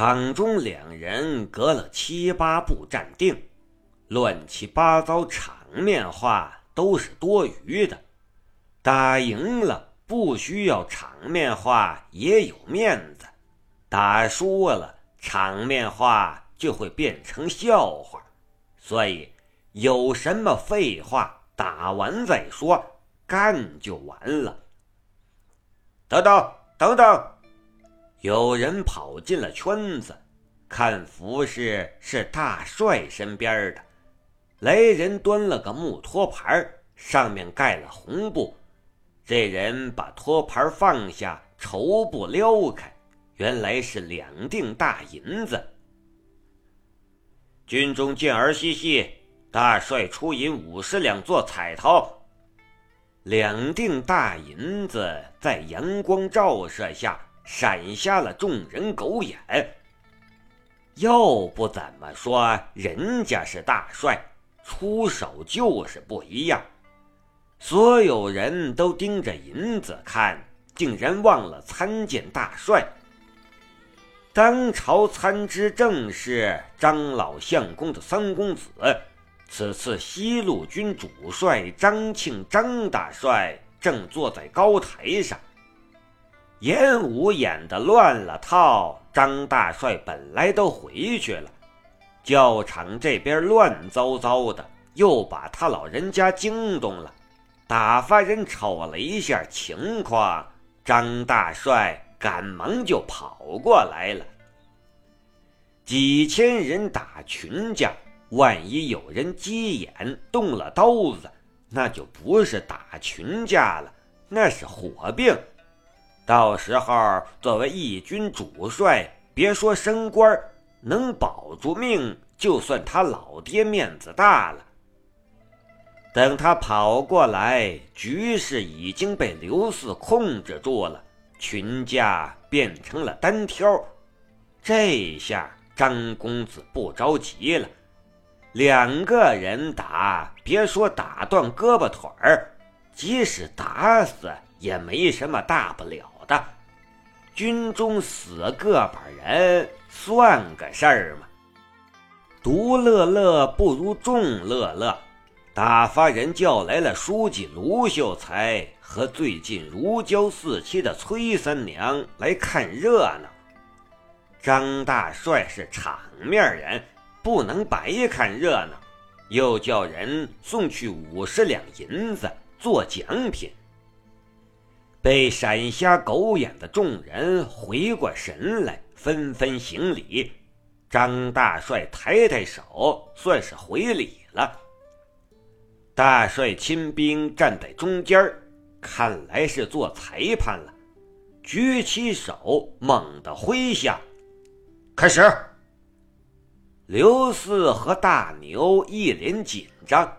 场中两人隔了七八步站定，乱七八糟场面话都是多余的。打赢了不需要场面话也有面子，打输了场面话就会变成笑话。所以有什么废话，打完再说，干就完了。等等等等。有人跑进了圈子，看服饰是大帅身边的。来人端了个木托盘，上面盖了红布。这人把托盘放下，绸布撩开，原来是两锭大银子。军中见儿嬉戏，大帅出银五十两做彩头。两锭大银子在阳光照射下。闪瞎了众人狗眼。要不怎么说人家是大帅，出手就是不一样。所有人都盯着银子看，竟然忘了参见大帅。当朝参知政事张老相公的三公子，此次西路军主帅张庆张大帅正坐在高台上。演武演的乱了套，张大帅本来都回去了，教场这边乱糟糟的，又把他老人家惊动了。打发人瞅了一下情况，张大帅赶忙就跑过来了。几千人打群架，万一有人急眼动了刀子，那就不是打群架了，那是火并。到时候，作为义军主帅，别说升官，能保住命，就算他老爹面子大了。等他跑过来，局势已经被刘四控制住了，群架变成了单挑。这下张公子不着急了，两个人打，别说打断胳膊腿儿，即使打死也没什么大不了。的军中死个把人算个事儿吗？独乐乐不如众乐乐，打发人叫来了书记卢秀才和最近如胶似漆的崔三娘来看热闹。张大帅是场面人，不能白看热闹，又叫人送去五十两银子做奖品。被闪瞎狗眼的众人回过神来，纷纷行礼。张大帅抬抬手，算是回礼了。大帅亲兵站在中间看来是做裁判了，举起手，猛地挥下，开始。刘四和大牛一脸紧张，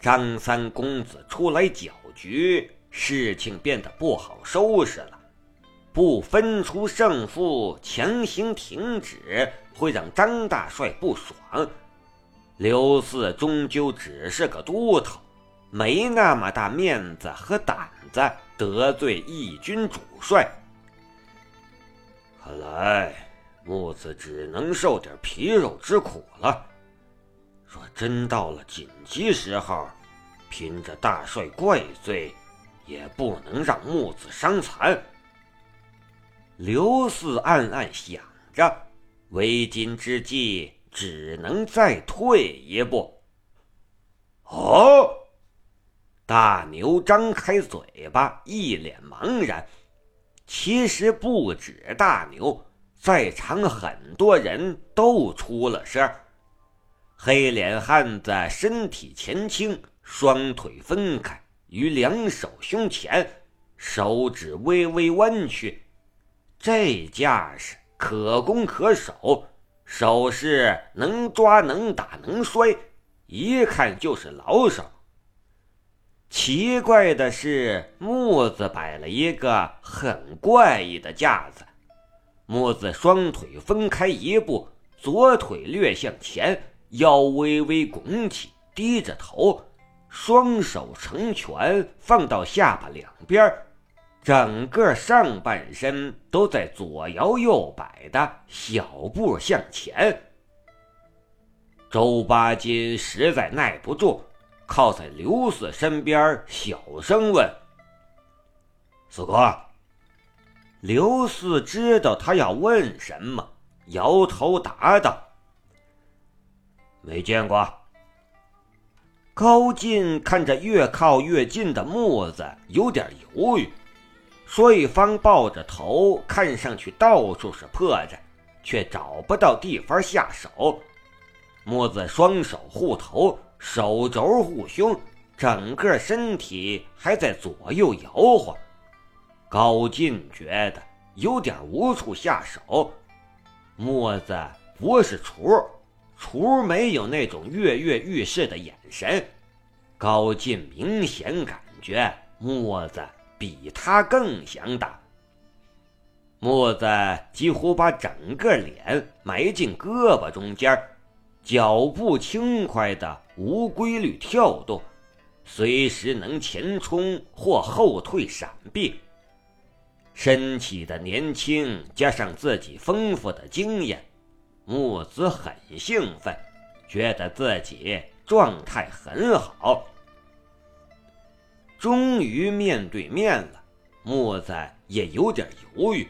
张三公子出来搅局。事情变得不好收拾了，不分出胜负，强行停止会让张大帅不爽。刘四终究只是个都头，没那么大面子和胆子得罪义军主帅。看来木子只能受点皮肉之苦了。若真到了紧急时候，凭着大帅怪罪。也不能让木子伤残。刘四暗暗想着，为今之计，只能再退一步。哦，大牛张开嘴巴，一脸茫然。其实不止大牛，在场很多人都出了声。黑脸汉子身体前倾，双腿分开。于两手胸前，手指微微弯曲，这架势可攻可守，手势能抓能打能摔，一看就是老手。奇怪的是，木子摆了一个很怪异的架子。木子双腿分开一步，左腿略向前，腰微微拱起，低着头。双手成拳放到下巴两边整个上半身都在左摇右摆的小步向前。周八金实在耐不住，靠在刘四身边，小声问：“四哥。”刘四知道他要问什么，摇头答道：“没见过。”高进看着越靠越近的木子，有点犹豫。对方抱着头，看上去到处是破绽，却找不到地方下手。木子双手护头，手。肘护胸，整个身体还在左右摇晃。高进觉得有点无处下手。木子不是厨，除没有那种跃跃欲试的眼神。高进明显感觉木子比他更想打。木子几乎把整个脸埋进胳膊中间。脚步轻快的无规律跳动，随时能前冲或后退闪避。身体的年轻加上自己丰富的经验，木子很兴奋，觉得自己状态很好。终于面对面了，木子也有点犹豫，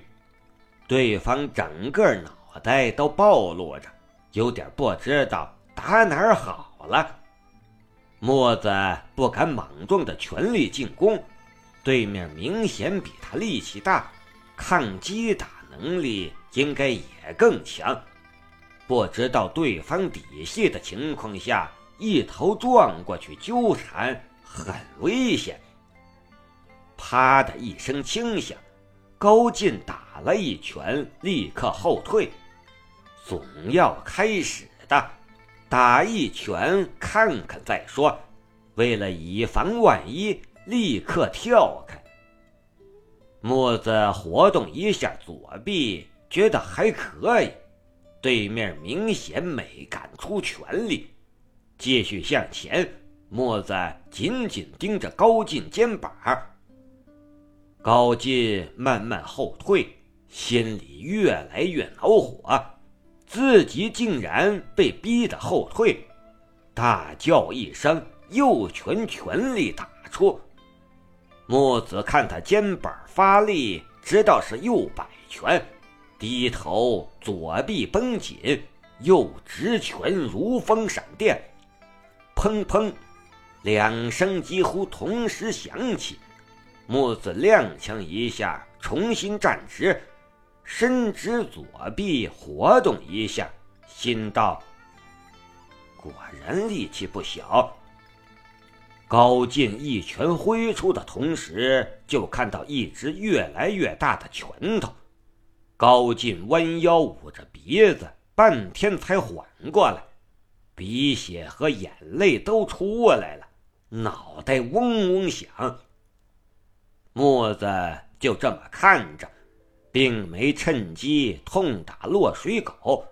对方整个脑袋都暴露着。有点不知道打哪儿好了，木子不敢莽撞的全力进攻，对面明显比他力气大，抗击打能力应该也更强。不知道对方底细的情况下，一头撞过去纠缠很危险。啪的一声轻响，高进打了一拳，立刻后退。总要开始的，打一拳看看再说。为了以防万一，立刻跳开。木子活动一下左臂，觉得还可以。对面明显没敢出全力，继续向前。墨子紧紧盯着高进肩膀。高进慢慢后退，心里越来越恼火。自己竟然被逼得后退，大叫一声，右拳全力打出。墨子看他肩膀发力，知道是右摆拳，低头左臂绷紧，右直拳如风闪电，砰砰，两声几乎同时响起。木子踉跄一下，重新站直。伸直左臂，活动一下，心道：“果然力气不小。”高进一拳挥出的同时，就看到一只越来越大的拳头。高进弯腰捂着鼻子，半天才缓过来，鼻血和眼泪都出来了，脑袋嗡嗡响。木子就这么看着。并没趁机痛打落水狗，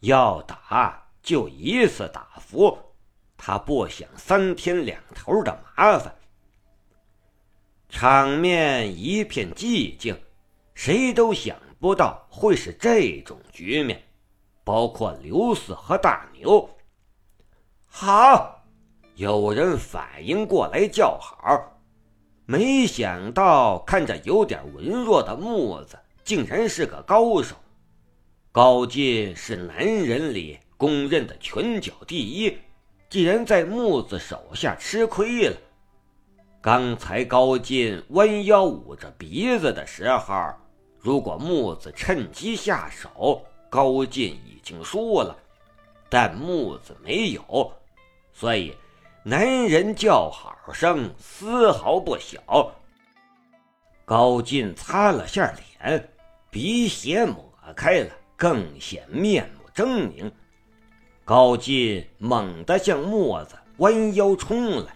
要打就一次打服，他不想三天两头的麻烦。场面一片寂静，谁都想不到会是这种局面，包括刘四和大牛。好，有人反应过来叫好，没想到看着有点文弱的木子。竟然是个高手，高进是男人里公认的拳脚第一。既然在木子手下吃亏了，刚才高进弯腰捂着鼻子的时候，如果木子趁机下手，高进已经输了。但木子没有，所以男人叫好声丝毫不小。高进擦了下脸。鼻血抹开了，更显面目狰狞。高进猛地向墨子弯腰冲来，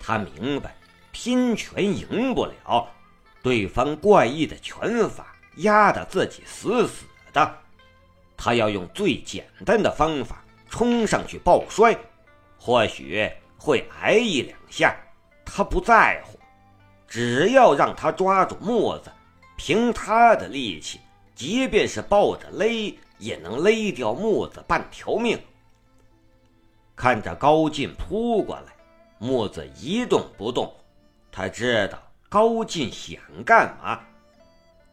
他明白拼拳赢不了，对方怪异的拳法压得自己死死的。他要用最简单的方法冲上去抱摔，或许会挨一两下，他不在乎。只要让他抓住木子，凭他的力气，即便是抱着勒，也能勒掉木子半条命。看着高进扑过来，木子一动不动。他知道高进想干嘛，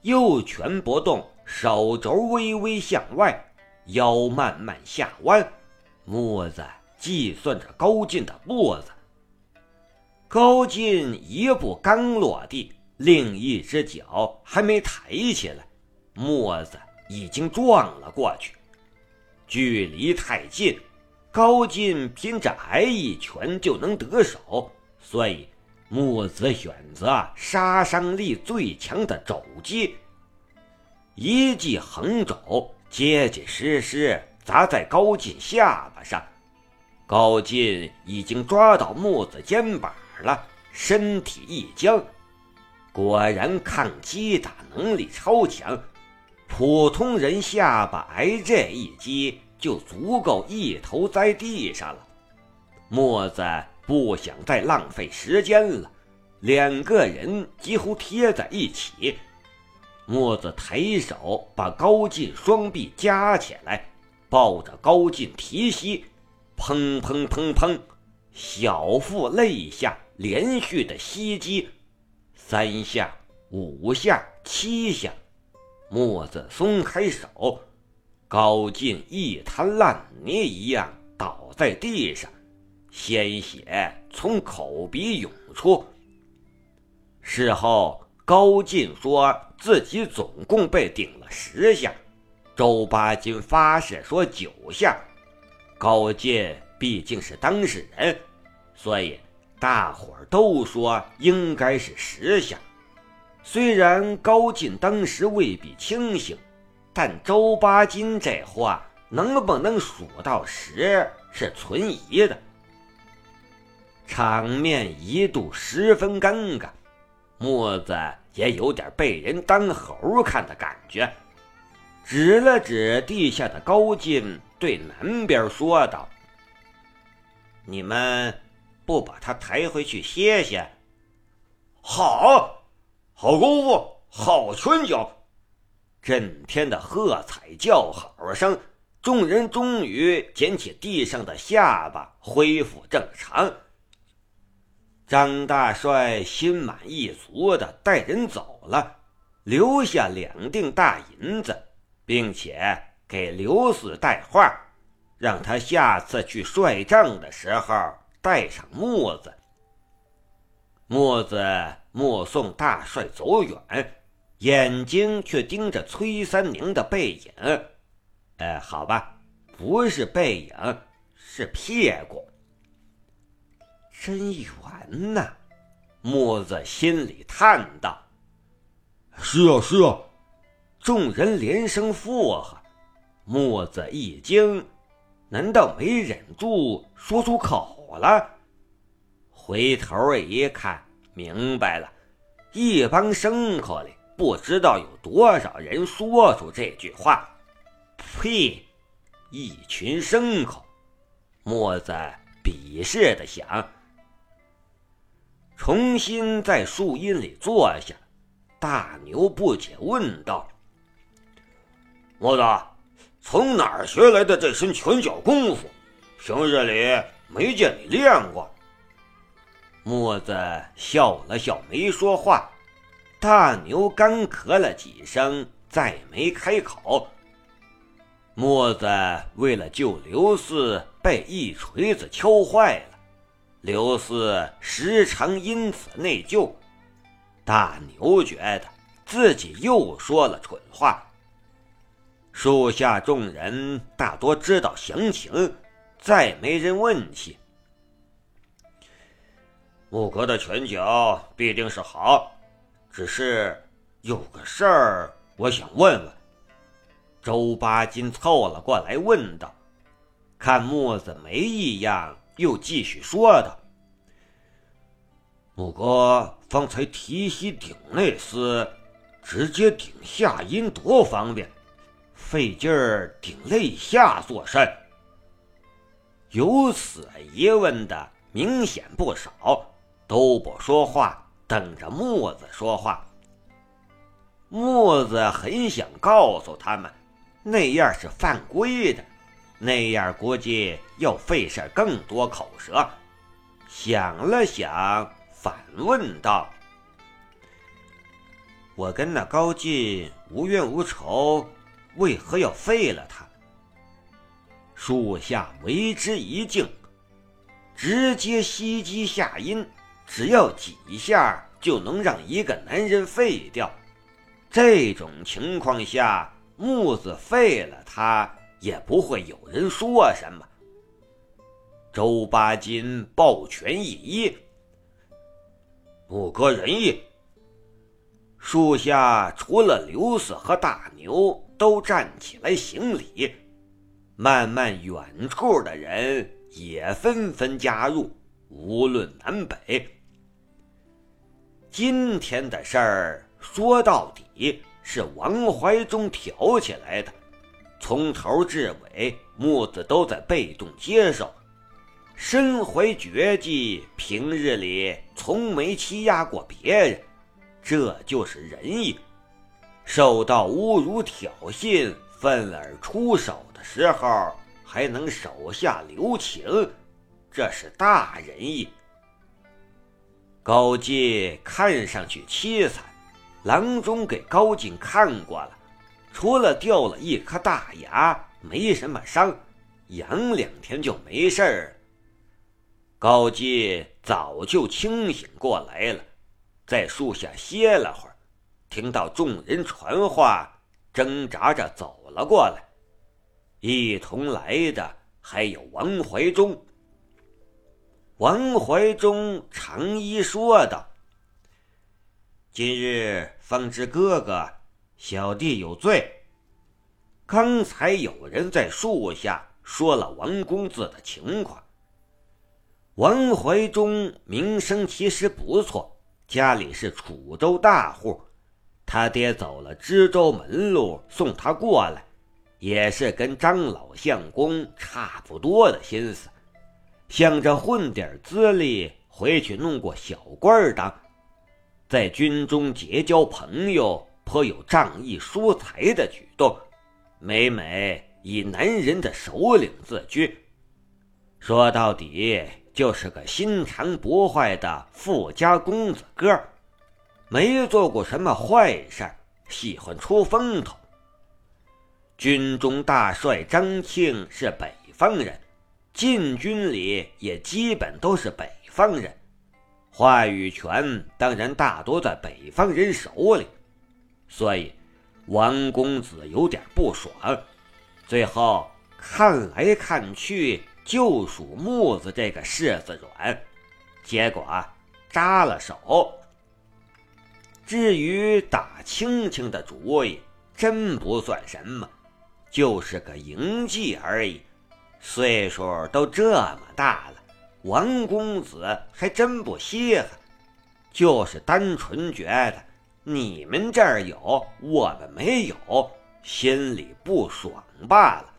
右拳不动，手肘微微向外，腰慢慢下弯。木子计算着高进的步子。高进一步刚落地，另一只脚还没抬起来，墨子已经撞了过去。距离太近，高进拼着挨一拳就能得手，所以木子选择杀伤力最强的肘击，一记横肘结结实实砸在高进下巴上。高进已经抓到木子肩膀。了，身体一僵，果然抗击打能力超强。普通人下巴挨这一击，就足够一头栽地上了。墨子不想再浪费时间了，两个人几乎贴在一起。墨子抬手把高进双臂夹起来，抱着高进提膝，砰砰砰砰，小腹肋下。连续的袭击，三下、五下、七下，墨子松开手，高进一滩烂泥一样倒在地上，鲜血从口鼻涌出。事后，高进说自己总共被顶了十下，周八金发誓说九下。高进毕竟是当事人，所以。大伙儿都说应该是十下，虽然高进当时未必清醒，但周八金这话能不能数到十是存疑的。场面一度十分尴尬，木子也有点被人当猴看的感觉，指了指地下的高进，对南边说道：“你们。”不把他抬回去歇歇？好，好功夫，好拳脚！震天的喝彩叫好声，众人终于捡起地上的下巴，恢复正常。张大帅心满意足的带人走了，留下两锭大银子，并且给刘四带话，让他下次去帅帐的时候。带上墨子，墨子目送大帅走远，眼睛却盯着崔三娘的背影。呃，好吧，不是背影，是屁股。真圆呐！墨子心里叹道：“是啊，是啊。”众人连声附和。墨子一惊，难道没忍住说出口？了，回头一看，明白了，一帮牲口里不知道有多少人说出这句话。呸！一群牲口！墨子鄙视的想。重新在树荫里坐下，大牛不解问道：“墨子，从哪儿学来的这身拳脚功夫？平日里……”没见你练过。墨子笑了笑，没说话。大牛干咳了几声，再没开口。墨子为了救刘四，被一锤子敲坏了。刘四时常因此内疚。大牛觉得自己又说了蠢话。树下众人大多知道详情。再没人问起，木哥的拳脚必定是好，只是有个事儿，我想问问。周八金凑了过来问道：“看木子没异样，又继续说道：‘木哥方才提膝顶那厮，直接顶下阴多方便，费劲儿顶肋下做甚？’”有此疑问的明显不少，都不说话，等着木子说话。木子很想告诉他们，那样是犯规的，那样估计要费事更多口舌。想了想，反问道：“我跟那高进无冤无仇，为何要废了他？”树下为之一静，直接袭击下阴，只要几下就能让一个男人废掉。这种情况下，木子废了他也不会有人说什么。周八金抱拳一揖：“不可人意。”树下除了刘四和大牛都站起来行礼，慢慢远处的人也纷纷加入，无论南北。今天的事儿。说到底是王怀忠挑起来的，从头至尾，木子都在被动接受。身怀绝技，平日里从没欺压过别人，这就是仁义。受到侮辱挑衅，愤而出手的时候，还能手下留情，这是大仁义。高进看上去凄惨。郎中给高进看过了，除了掉了一颗大牙，没什么伤，养两天就没事儿。高进早就清醒过来了，在树下歇了会儿，听到众人传话，挣扎着走了过来。一同来的还有王怀忠。王怀忠长揖说道。今日方知哥哥，小弟有罪。刚才有人在树下说了王公子的情况。王怀忠名声其实不错，家里是楚州大户，他爹走了知州门路，送他过来，也是跟张老相公差不多的心思，想着混点资历，回去弄个小官当。在军中结交朋友，颇有仗义疏财的举动，每每以男人的首领自居。说到底，就是个心肠不坏的富家公子哥，没做过什么坏事，喜欢出风头。军中大帅张庆是北方人，禁军里也基本都是北方人。话语权当然大多在北方人手里，所以王公子有点不爽。最后看来看去，就属木子这个柿子软，结果扎了手。至于打青青的主意，真不算什么，就是个营计而已。岁数都这么大了。王公子还真不稀罕，就是单纯觉得你们这儿有，我们没有，心里不爽罢了。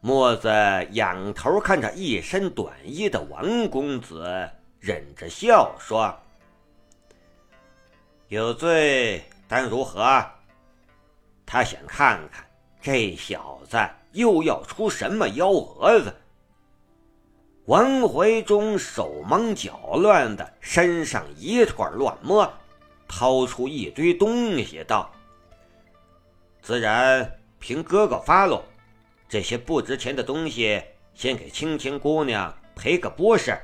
墨子仰头看着一身短衣的王公子，忍着笑说：“有罪但如何？”他想看看这小子又要出什么幺蛾子。王怀忠手忙脚乱的，身上一团乱摸，掏出一堆东西道：“自然凭哥哥发落，这些不值钱的东西，先给青青姑娘赔个不是。”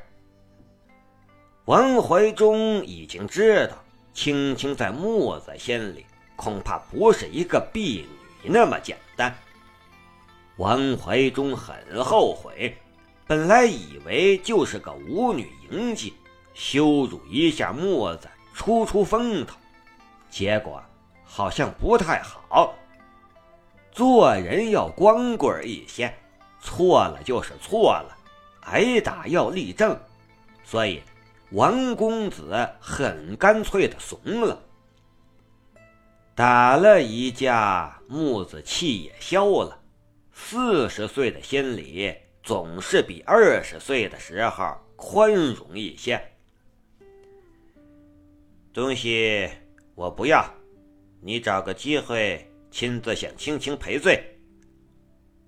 王怀忠已经知道，青青在木子心里恐怕不是一个婢女那么简单。王怀忠很后悔。本来以为就是个舞女营妓，羞辱一下墨子，出出风头，结果好像不太好。做人要光棍一些，错了就是错了，挨打要立正。所以王公子很干脆的怂了。打了一架，木子气也消了。四十岁的心里。总是比二十岁的时候宽容一些。东西我不要，你找个机会亲自向青青赔罪。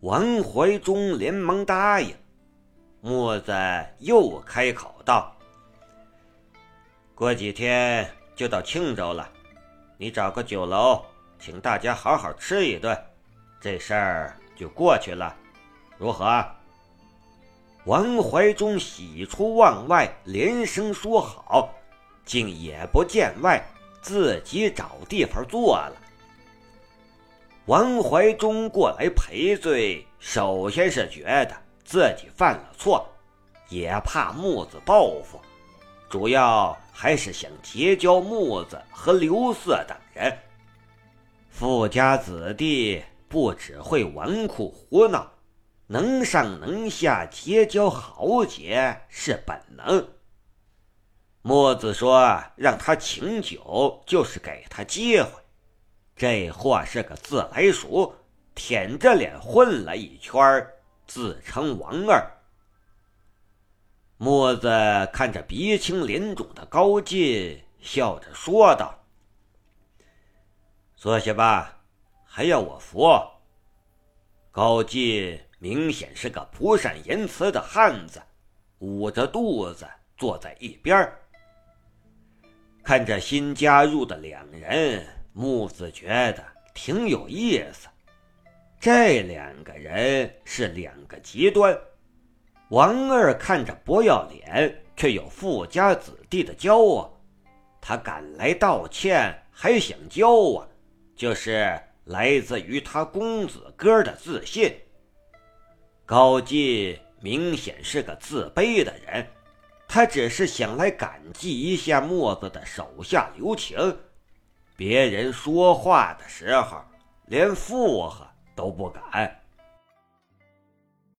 王怀忠连忙答应。木子又开口道：“过几天就到庆州了，你找个酒楼，请大家好好吃一顿，这事儿就过去了，如何？”王怀忠喜出望外，连声说好，竟也不见外，自己找地方坐了。王怀忠过来赔罪，首先是觉得自己犯了错，也怕木子报复，主要还是想结交木子和刘四等人。富家子弟不只会纨绔胡闹，能上能下，结交豪杰是本能。墨子说让他请酒，就是给他机会。这货是个自来熟，舔着脸混了一圈，自称王二。墨子看着鼻青脸肿的高进，笑着说道：“坐下吧，还要我扶？”高进明显是个不善言辞的汉子，捂着肚子坐在一边，看着新加入的两人。木子觉得挺有意思，这两个人是两个极端。王二看着不要脸，却有富家子弟的骄傲，他敢来道歉，还想骄傲，就是来自于他公子哥的自信。高进明显是个自卑的人，他只是想来感激一下墨子的手下留情。别人说话的时候，连附和都不敢。